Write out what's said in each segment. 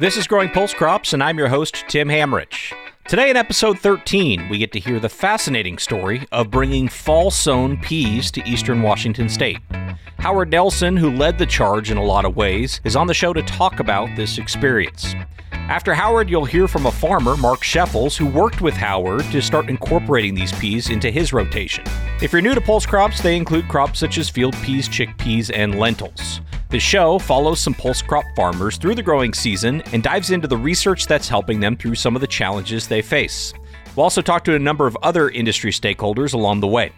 This is Growing Pulse Crops, and I'm your host, Tim Hamrich. Today, in episode 13, we get to hear the fascinating story of bringing fall sown peas to eastern Washington state. Howard Nelson, who led the charge in a lot of ways, is on the show to talk about this experience. After Howard, you'll hear from a farmer, Mark Sheffels, who worked with Howard to start incorporating these peas into his rotation. If you're new to pulse crops, they include crops such as field peas, chickpeas, and lentils. The show follows some pulse crop farmers through the growing season and dives into the research that's helping them through some of the challenges they face. We'll also talk to a number of other industry stakeholders along the way.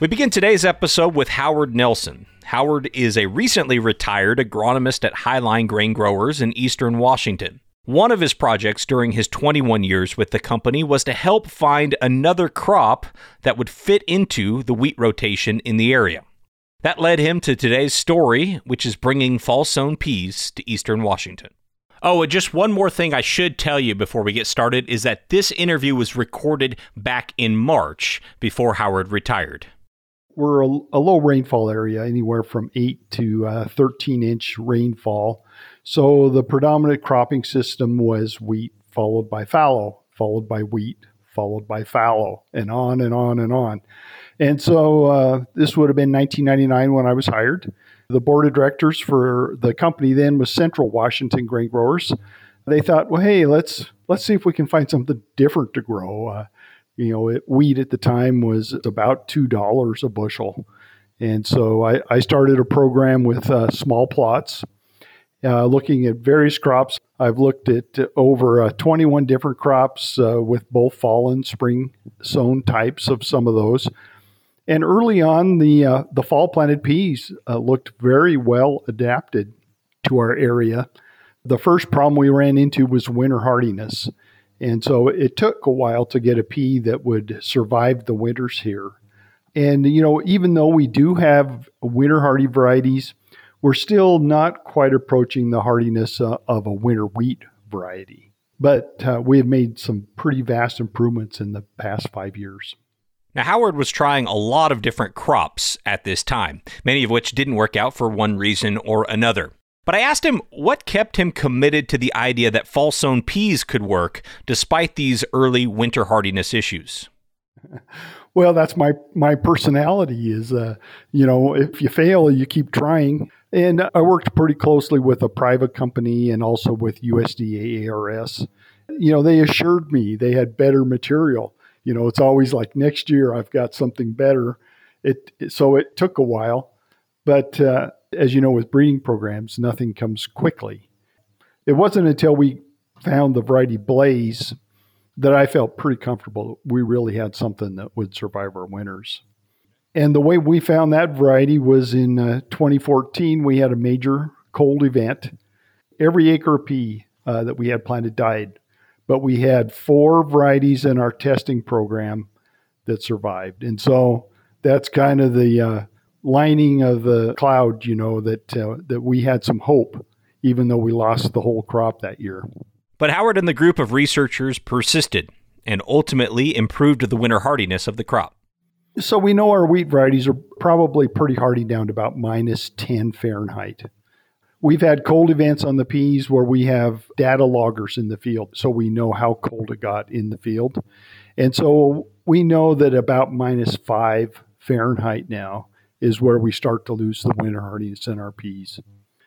We begin today's episode with Howard Nelson. Howard is a recently retired agronomist at Highline Grain Growers in eastern Washington. One of his projects during his 21 years with the company was to help find another crop that would fit into the wheat rotation in the area. That led him to today's story, which is bringing fall sown peas to eastern Washington. Oh, and just one more thing I should tell you before we get started is that this interview was recorded back in March before Howard retired. We're a, a low rainfall area, anywhere from 8 to uh, 13 inch rainfall. So the predominant cropping system was wheat, followed by fallow, followed by wheat, followed by fallow, and on and on and on. And so uh, this would have been 1999 when I was hired. The board of directors for the company then was Central Washington Grain Growers. They thought, well, hey, let's let's see if we can find something different to grow. Uh, you know, it, wheat at the time was about two dollars a bushel, and so I, I, started a program with uh, small plots, uh, looking at various crops. I've looked at over uh, 21 different crops uh, with both fall and spring sown types of some of those. And early on, the uh, the fall planted peas uh, looked very well adapted to our area. The first problem we ran into was winter hardiness, and so it took a while to get a pea that would survive the winters here. And you know, even though we do have winter hardy varieties, we're still not quite approaching the hardiness uh, of a winter wheat variety. But uh, we have made some pretty vast improvements in the past five years. Now, Howard was trying a lot of different crops at this time, many of which didn't work out for one reason or another. But I asked him what kept him committed to the idea that fall sown peas could work despite these early winter hardiness issues. Well, that's my my personality is uh, you know, if you fail, you keep trying. And I worked pretty closely with a private company and also with USDA ARS. You know, they assured me they had better material you know, it's always like next year I've got something better. It so it took a while, but uh, as you know, with breeding programs, nothing comes quickly. It wasn't until we found the variety Blaze that I felt pretty comfortable. We really had something that would survive our winters. And the way we found that variety was in uh, 2014. We had a major cold event. Every acre of pea uh, that we had planted died but we had four varieties in our testing program that survived. And so that's kind of the uh, lining of the cloud, you know, that uh, that we had some hope, even though we lost the whole crop that year. But Howard and the group of researchers persisted and ultimately improved the winter hardiness of the crop. So we know our wheat varieties are probably pretty hardy down to about minus 10 Fahrenheit. We've had cold events on the peas where we have data loggers in the field, so we know how cold it got in the field. And so we know that about minus five Fahrenheit now is where we start to lose the winter hardiness in our peas.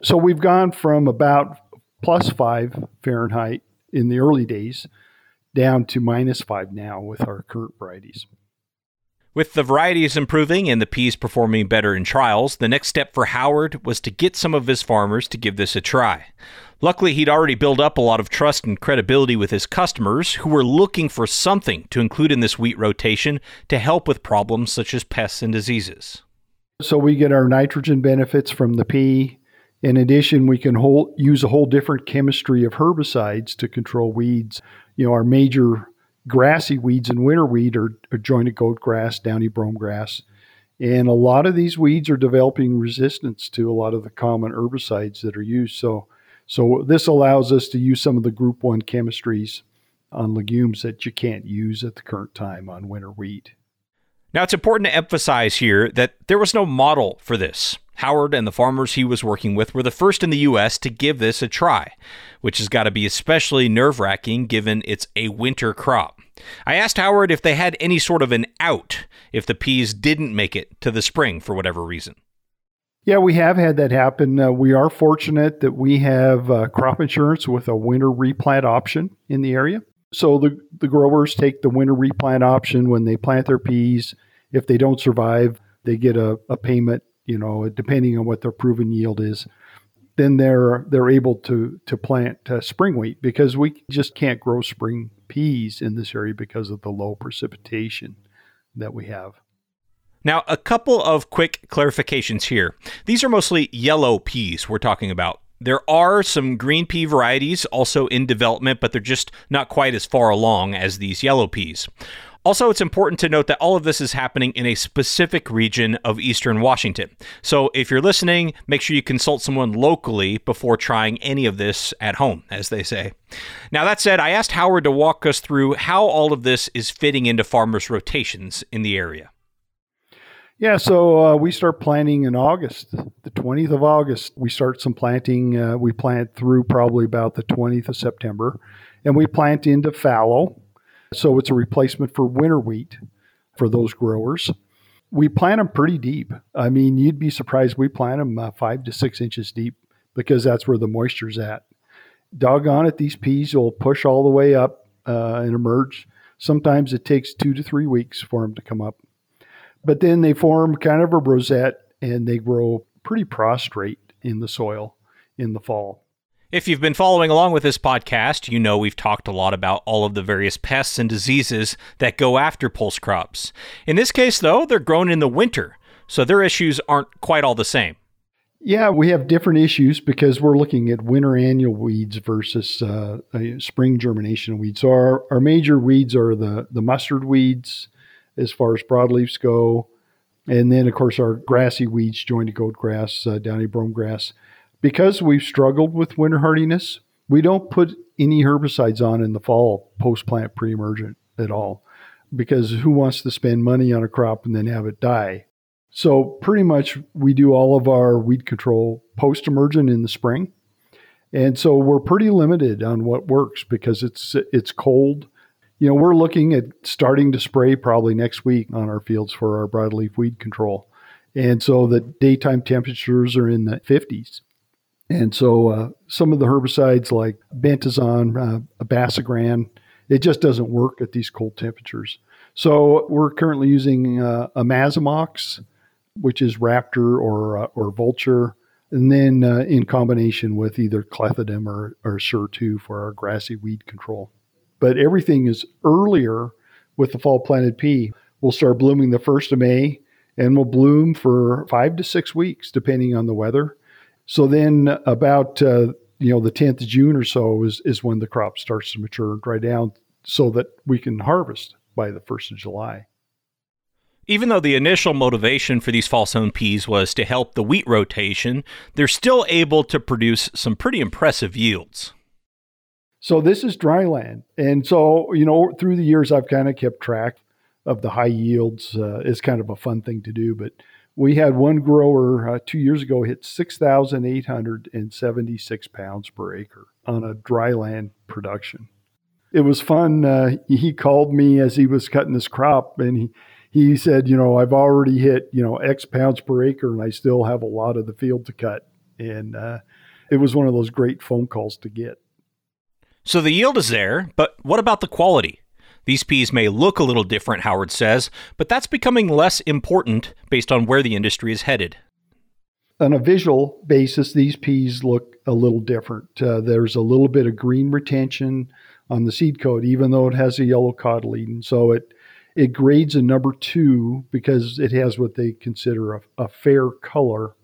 So we've gone from about plus five Fahrenheit in the early days down to minus five now with our current varieties. With the varieties improving and the peas performing better in trials, the next step for Howard was to get some of his farmers to give this a try. Luckily, he'd already built up a lot of trust and credibility with his customers who were looking for something to include in this wheat rotation to help with problems such as pests and diseases. So we get our nitrogen benefits from the pea. In addition, we can whole, use a whole different chemistry of herbicides to control weeds. You know, our major grassy weeds and winter weed are, are jointed goat grass, downy brome grass. And a lot of these weeds are developing resistance to a lot of the common herbicides that are used. So, so this allows us to use some of the group one chemistries on legumes that you can't use at the current time on winter wheat. Now, it's important to emphasize here that there was no model for this. Howard and the farmers he was working with were the first in the U.S. to give this a try, which has got to be especially nerve wracking given it's a winter crop. I asked Howard if they had any sort of an out if the peas didn't make it to the spring for whatever reason. Yeah, we have had that happen. Uh, we are fortunate that we have uh, crop insurance with a winter replant option in the area. So the, the growers take the winter replant option when they plant their peas. If they don't survive, they get a, a payment, you know, depending on what their proven yield is. Then they're they're able to to plant uh, spring wheat because we just can't grow spring peas in this area because of the low precipitation that we have. Now, a couple of quick clarifications here. These are mostly yellow peas we're talking about. There are some green pea varieties also in development, but they're just not quite as far along as these yellow peas. Also, it's important to note that all of this is happening in a specific region of eastern Washington. So, if you're listening, make sure you consult someone locally before trying any of this at home, as they say. Now, that said, I asked Howard to walk us through how all of this is fitting into farmers' rotations in the area. Yeah, so uh, we start planting in August, the 20th of August. We start some planting. Uh, we plant through probably about the 20th of September, and we plant into fallow. So it's a replacement for winter wheat for those growers. We plant them pretty deep. I mean, you'd be surprised. We plant them uh, five to six inches deep because that's where the moisture's at. Doggone it, these peas will push all the way up uh, and emerge. Sometimes it takes two to three weeks for them to come up. But then they form kind of a rosette and they grow pretty prostrate in the soil in the fall. If you've been following along with this podcast, you know we've talked a lot about all of the various pests and diseases that go after pulse crops. In this case, though, they're grown in the winter, so their issues aren't quite all the same. Yeah, we have different issues because we're looking at winter annual weeds versus uh, spring germination weeds. So our, our major weeds are the, the mustard weeds, as far as broadleafs go. And then, of course, our grassy weeds, jointy goat grass, uh, downy brome grass. Because we've struggled with winter hardiness, we don't put any herbicides on in the fall post plant pre emergent at all. Because who wants to spend money on a crop and then have it die? So, pretty much, we do all of our weed control post emergent in the spring. And so we're pretty limited on what works because it's it's cold you know, we're looking at starting to spray probably next week on our fields for our broadleaf weed control. And so the daytime temperatures are in the 50s. And so uh, some of the herbicides like bentazone, uh, a Basagran, it just doesn't work at these cold temperatures. So we're currently using uh, imazamox, which is Raptor or uh, or Vulture, and then uh, in combination with either clethodim or, or Assure II for our grassy weed control but everything is earlier with the fall planted pea. We'll start blooming the 1st of May and will bloom for five to six weeks, depending on the weather. So then, about uh, you know the 10th of June or so is, is when the crop starts to mature and dry down so that we can harvest by the 1st of July. Even though the initial motivation for these fall sown peas was to help the wheat rotation, they're still able to produce some pretty impressive yields. So this is dry land. And so, you know, through the years, I've kind of kept track of the high yields. Uh, it's kind of a fun thing to do. But we had one grower uh, two years ago hit 6,876 pounds per acre on a dry land production. It was fun. Uh, he called me as he was cutting his crop and he, he said, you know, I've already hit, you know, X pounds per acre and I still have a lot of the field to cut. And uh, it was one of those great phone calls to get. So the yield is there, but what about the quality? These peas may look a little different, Howard says, but that's becoming less important based on where the industry is headed. On a visual basis, these peas look a little different. Uh, there's a little bit of green retention on the seed coat, even though it has a yellow cotyledon. So it it grades a number two because it has what they consider a, a fair color.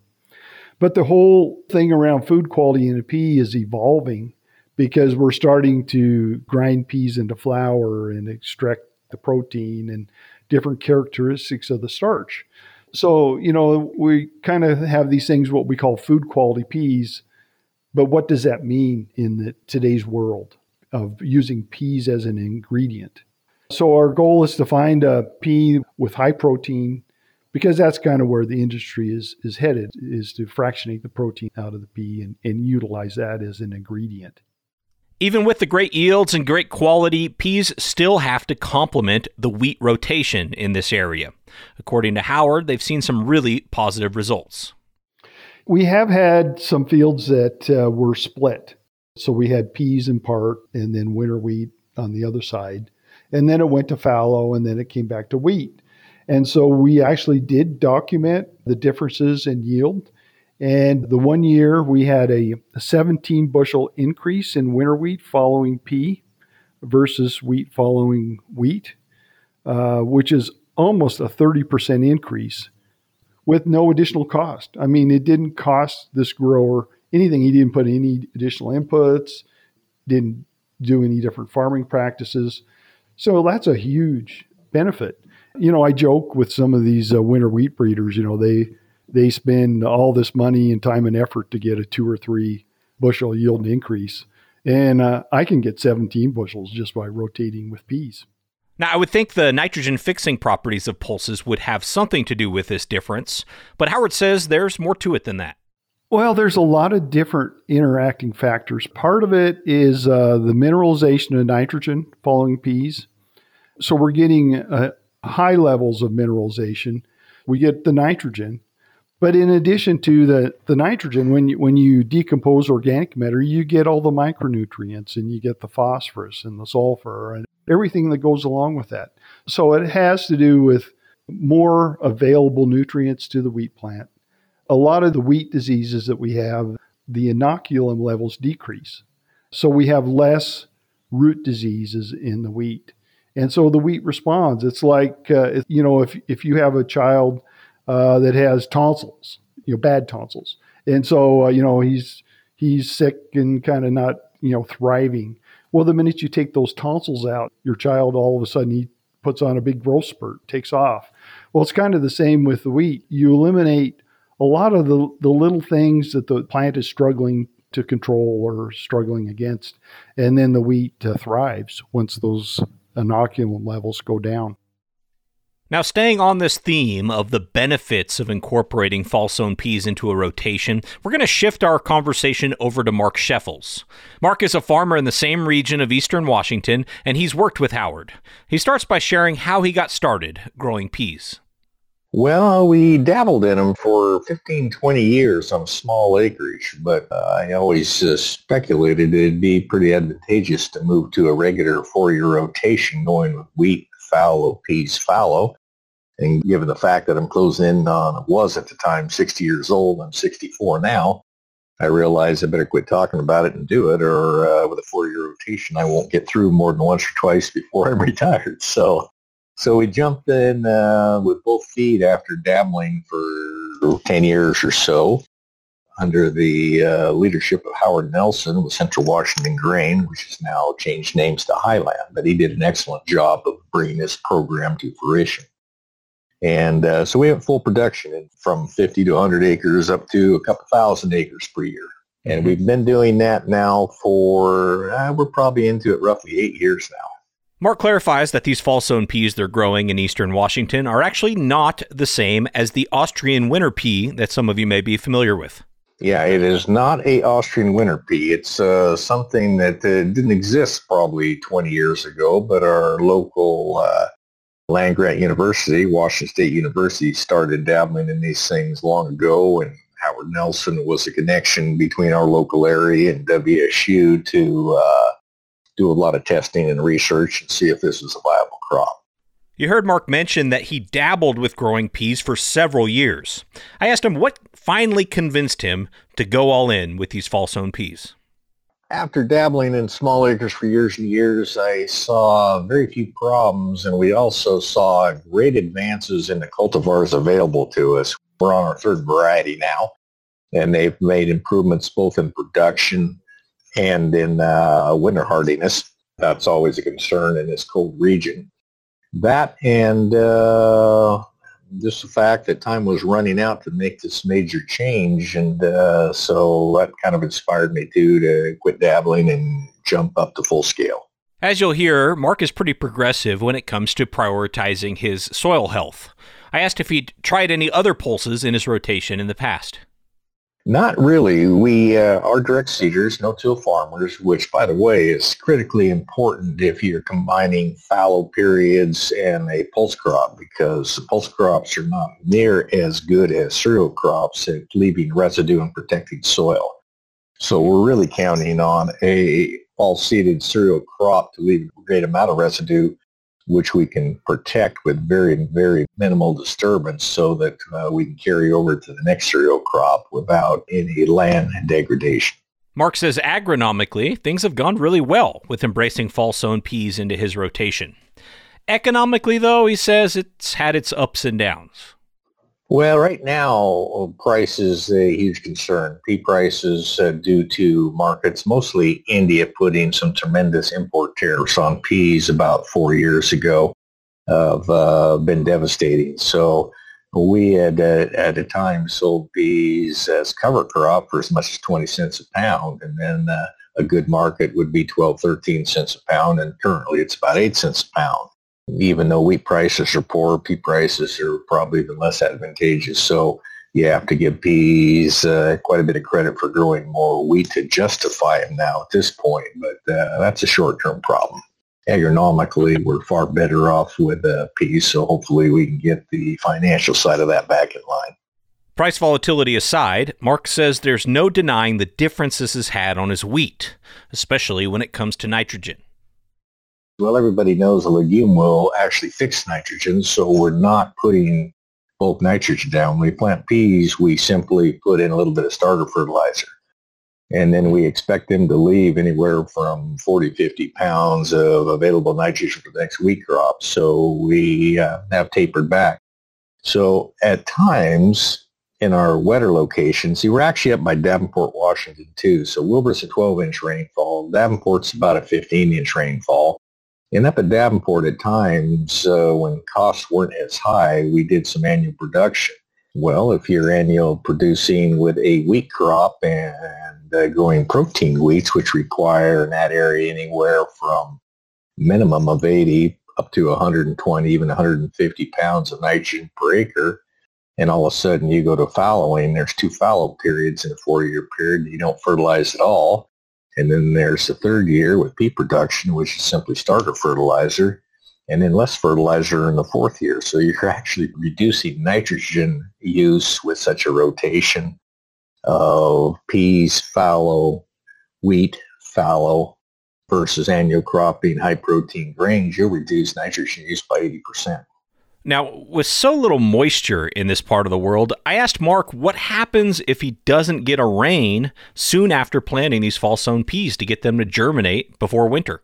But the whole thing around food quality in a pea is evolving because we're starting to grind peas into flour and extract the protein and different characteristics of the starch. So, you know, we kind of have these things, what we call food quality peas. But what does that mean in the, today's world of using peas as an ingredient? So, our goal is to find a pea with high protein, because that's kind of where the industry is is headed is to fractionate the protein out of the pea and, and utilize that as an ingredient. Even with the great yields and great quality, peas still have to complement the wheat rotation in this area. According to Howard, they've seen some really positive results. We have had some fields that uh, were split. So we had peas in part and then winter wheat on the other side. And then it went to fallow and then it came back to wheat. And so we actually did document the differences in yield. And the one year we had a 17 bushel increase in winter wheat following pea versus wheat following wheat, uh, which is almost a 30% increase with no additional cost. I mean, it didn't cost this grower anything. He didn't put any additional inputs, didn't do any different farming practices. So that's a huge benefit you know, I joke with some of these uh, winter wheat breeders. You know, they they spend all this money and time and effort to get a two or three bushel yield increase, and uh, I can get 17 bushels just by rotating with peas. Now, I would think the nitrogen fixing properties of pulses would have something to do with this difference, but Howard says there's more to it than that. Well, there's a lot of different interacting factors. Part of it is uh, the mineralization of nitrogen following peas. So we're getting a, high levels of mineralization, we get the nitrogen. But in addition to the, the nitrogen, when you, when you decompose organic matter, you get all the micronutrients and you get the phosphorus and the sulfur and everything that goes along with that. So it has to do with more available nutrients to the wheat plant. A lot of the wheat diseases that we have, the inoculum levels decrease. So we have less root diseases in the wheat. And so the wheat responds. It's like, uh, you know, if, if you have a child uh, that has tonsils, you know, bad tonsils. And so, uh, you know, he's, he's sick and kind of not, you know, thriving. Well, the minute you take those tonsils out, your child all of a sudden he puts on a big growth spurt, takes off. Well, it's kind of the same with the wheat. You eliminate a lot of the, the little things that the plant is struggling to control or struggling against, and then the wheat uh, thrives once those inoculum levels go down. Now, staying on this theme of the benefits of incorporating fall sown peas into a rotation, we're going to shift our conversation over to Mark Sheffels. Mark is a farmer in the same region of eastern Washington, and he's worked with Howard. He starts by sharing how he got started growing peas. Well, we dabbled in them for 15, 20 years on small acreage, but uh, I always uh, speculated it'd be pretty advantageous to move to a regular four-year rotation going with wheat, fallow, peas, fallow. And given the fact that I'm closing in on, was at the time 60 years old, I'm 64 now, I realize I better quit talking about it and do it, or uh, with a four-year rotation, I won't get through more than once or twice before I'm retired. So so we jumped in uh, with both feet after dabbling for 10 years or so under the uh, leadership of Howard Nelson with Central Washington Grain, which has now changed names to Highline. But he did an excellent job of bringing this program to fruition. And uh, so we have full production from 50 to 100 acres up to a couple thousand acres per year. And mm-hmm. we've been doing that now for, uh, we're probably into it roughly eight years now. Mark clarifies that these fall sown peas they're growing in eastern Washington are actually not the same as the Austrian winter pea that some of you may be familiar with. Yeah, it is not a Austrian winter pea. It's uh, something that uh, didn't exist probably 20 years ago, but our local uh, land grant university, Washington State University, started dabbling in these things long ago, and Howard Nelson was a connection between our local area and WSU to uh, do a lot of testing and research and see if this is a viable crop. You heard Mark mention that he dabbled with growing peas for several years. I asked him what finally convinced him to go all in with these fall sown peas. After dabbling in small acres for years and years, I saw very few problems, and we also saw great advances in the cultivars available to us. We're on our third variety now, and they've made improvements both in production and in uh, winter hardiness. That's always a concern in this cold region. That and uh, just the fact that time was running out to make this major change, and uh, so that kind of inspired me too to quit dabbling and jump up to full scale. As you'll hear, Mark is pretty progressive when it comes to prioritizing his soil health. I asked if he'd tried any other pulses in his rotation in the past. Not really. We uh, are direct seeders, no-till farmers, which, by the way, is critically important if you're combining fallow periods and a pulse crop because pulse crops are not near as good as cereal crops at leaving residue and protecting soil. So we're really counting on a fall-seeded cereal crop to leave a great amount of residue which we can protect with very, very minimal disturbance so that uh, we can carry over to the next cereal crop without any land degradation. Mark says agronomically, things have gone really well with embracing fall sown peas into his rotation. Economically, though, he says it's had its ups and downs. Well, right now, price is a huge concern. Pea prices, uh, due to markets, mostly India putting some tremendous import tariffs on peas about four years ago, have uh, been devastating. So we had uh, at a time sold peas as cover crop for as much as 20 cents a pound, and then uh, a good market would be 12, 13 cents a pound, and currently it's about 8 cents a pound even though wheat prices are poor, pea prices are probably even less advantageous. So you have to give peas uh, quite a bit of credit for growing more wheat to justify them now at this point. But uh, that's a short-term problem. Agronomically, we're far better off with uh, peas, so hopefully we can get the financial side of that back in line. Price volatility aside, Mark says there's no denying the difference this has had on his wheat, especially when it comes to nitrogen. Well, everybody knows a legume will actually fix nitrogen, so we're not putting bulk nitrogen down. When we plant peas, we simply put in a little bit of starter fertilizer. And then we expect them to leave anywhere from 40, 50 pounds of available nitrogen for the next wheat crop. So we uh, have tapered back. So at times in our wetter locations, see, we're actually up by Davenport, Washington too. So Wilbur's a 12 inch rainfall. Davenport's about a 15 inch rainfall. And up at Davenport at times, uh, when costs weren't as high, we did some annual production. Well, if you're annual producing with a wheat crop and uh, growing protein wheats, which require in that area anywhere from minimum of 80 up to 120, even 150 pounds of nitrogen per acre, and all of a sudden you go to fallowing, there's two fallow periods in a four-year period, you don't fertilize at all, and then there's the third year with pea production, which is simply starter fertilizer, and then less fertilizer in the fourth year. So you're actually reducing nitrogen use with such a rotation of peas, fallow, wheat, fallow, versus annual cropping high protein grains, you'll reduce nitrogen use by 80%. Now, with so little moisture in this part of the world, I asked Mark what happens if he doesn't get a rain soon after planting these fall sown peas to get them to germinate before winter.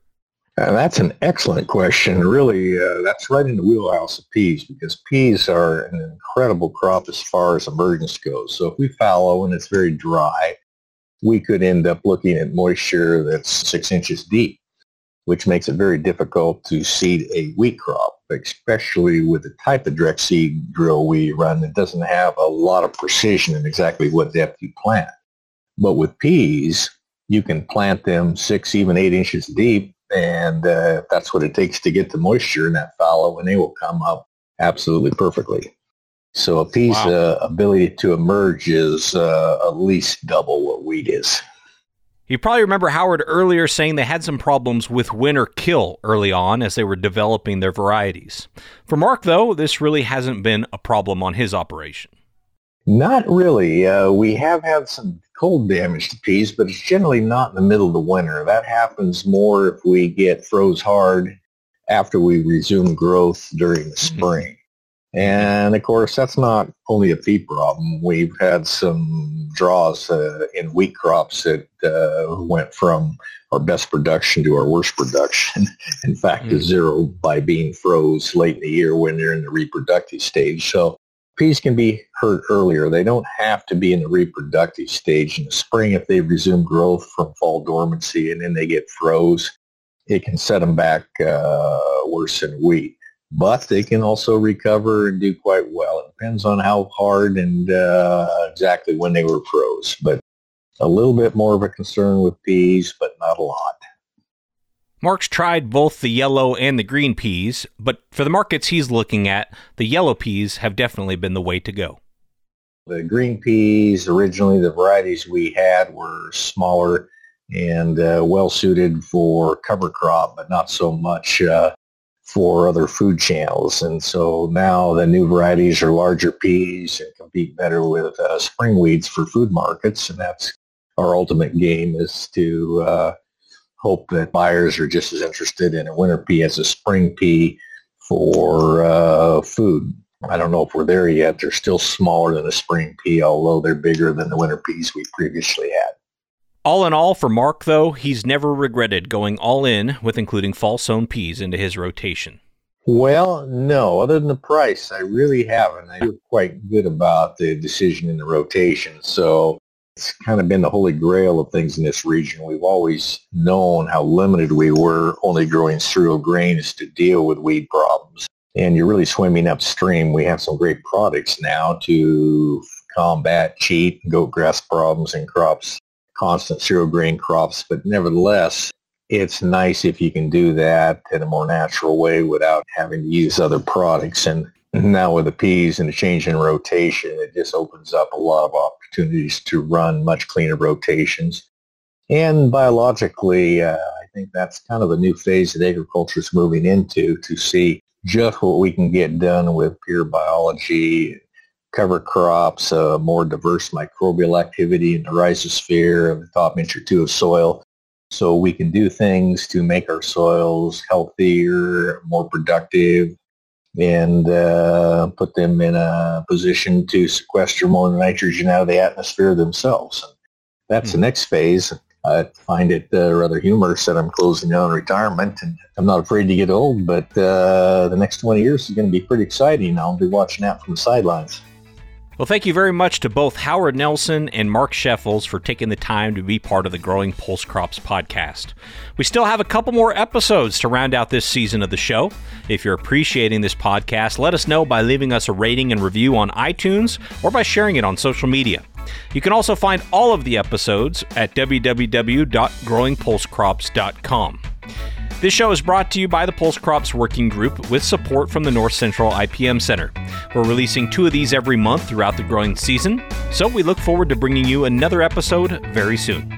Uh, that's an excellent question. Really, uh, that's right in the wheelhouse of peas because peas are an incredible crop as far as emergence goes. So if we fallow and it's very dry, we could end up looking at moisture that's six inches deep which makes it very difficult to seed a wheat crop, especially with the type of direct seed drill we run that doesn't have a lot of precision in exactly what depth you plant. But with peas, you can plant them six, even eight inches deep, and uh, that's what it takes to get the moisture in that fallow, and they will come up absolutely perfectly. So a pea's wow. uh, ability to emerge is uh, at least double what wheat is. You probably remember Howard earlier saying they had some problems with winter kill early on as they were developing their varieties. For Mark, though, this really hasn't been a problem on his operation. Not really. Uh, we have had some cold damage to peas, but it's generally not in the middle of the winter. That happens more if we get froze hard after we resume growth during the mm-hmm. spring. And of course, that's not only a pea problem. We've had some draws uh, in wheat crops that uh, went from our best production to our worst production. in fact, mm. zero by being froze late in the year when they're in the reproductive stage. So peas can be hurt earlier. They don't have to be in the reproductive stage in the spring if they resume growth from fall dormancy and then they get froze. It can set them back uh, worse than wheat but they can also recover and do quite well. It depends on how hard and uh, exactly when they were froze, but a little bit more of a concern with peas, but not a lot. Mark's tried both the yellow and the green peas, but for the markets he's looking at, the yellow peas have definitely been the way to go. The green peas, originally the varieties we had were smaller and uh, well suited for cover crop, but not so much uh, for other food channels. And so now the new varieties are larger peas and compete better with uh, spring weeds for food markets. And that's our ultimate game is to uh, hope that buyers are just as interested in a winter pea as a spring pea for uh, food. I don't know if we're there yet. They're still smaller than a spring pea, although they're bigger than the winter peas we previously had. All in all, for Mark, though, he's never regretted going all in with including fall sown peas into his rotation. Well, no, other than the price, I really haven't. I feel quite good about the decision in the rotation. So it's kind of been the holy grail of things in this region. We've always known how limited we were only growing cereal grains to deal with weed problems. And you're really swimming upstream. We have some great products now to combat cheat, goat grass problems in crops constant cereal grain crops, but nevertheless, it's nice if you can do that in a more natural way without having to use other products. And now with the peas and the change in rotation, it just opens up a lot of opportunities to run much cleaner rotations. And biologically, uh, I think that's kind of the new phase that agriculture is moving into to see just what we can get done with pure biology cover crops, uh, more diverse microbial activity in the rhizosphere of the top inch or two of soil. So we can do things to make our soils healthier, more productive, and uh, put them in a position to sequester more nitrogen out of the atmosphere themselves. That's mm-hmm. the hmm. next phase. I find it uh, rather humorous that I'm closing down retirement, and I'm not afraid to get old. But uh, the next 20 years is going to be pretty exciting. I'll be watching that from the sidelines. Well, thank you very much to both Howard Nelson and Mark Sheffels for taking the time to be part of the Growing Pulse Crops podcast. We still have a couple more episodes to round out this season of the show. If you're appreciating this podcast, let us know by leaving us a rating and review on iTunes or by sharing it on social media. You can also find all of the episodes at www.growingpulsecrops.com. This show is brought to you by the Pulse Crops Working Group with support from the North Central IPM Center. We're releasing two of these every month throughout the growing season, so we look forward to bringing you another episode very soon.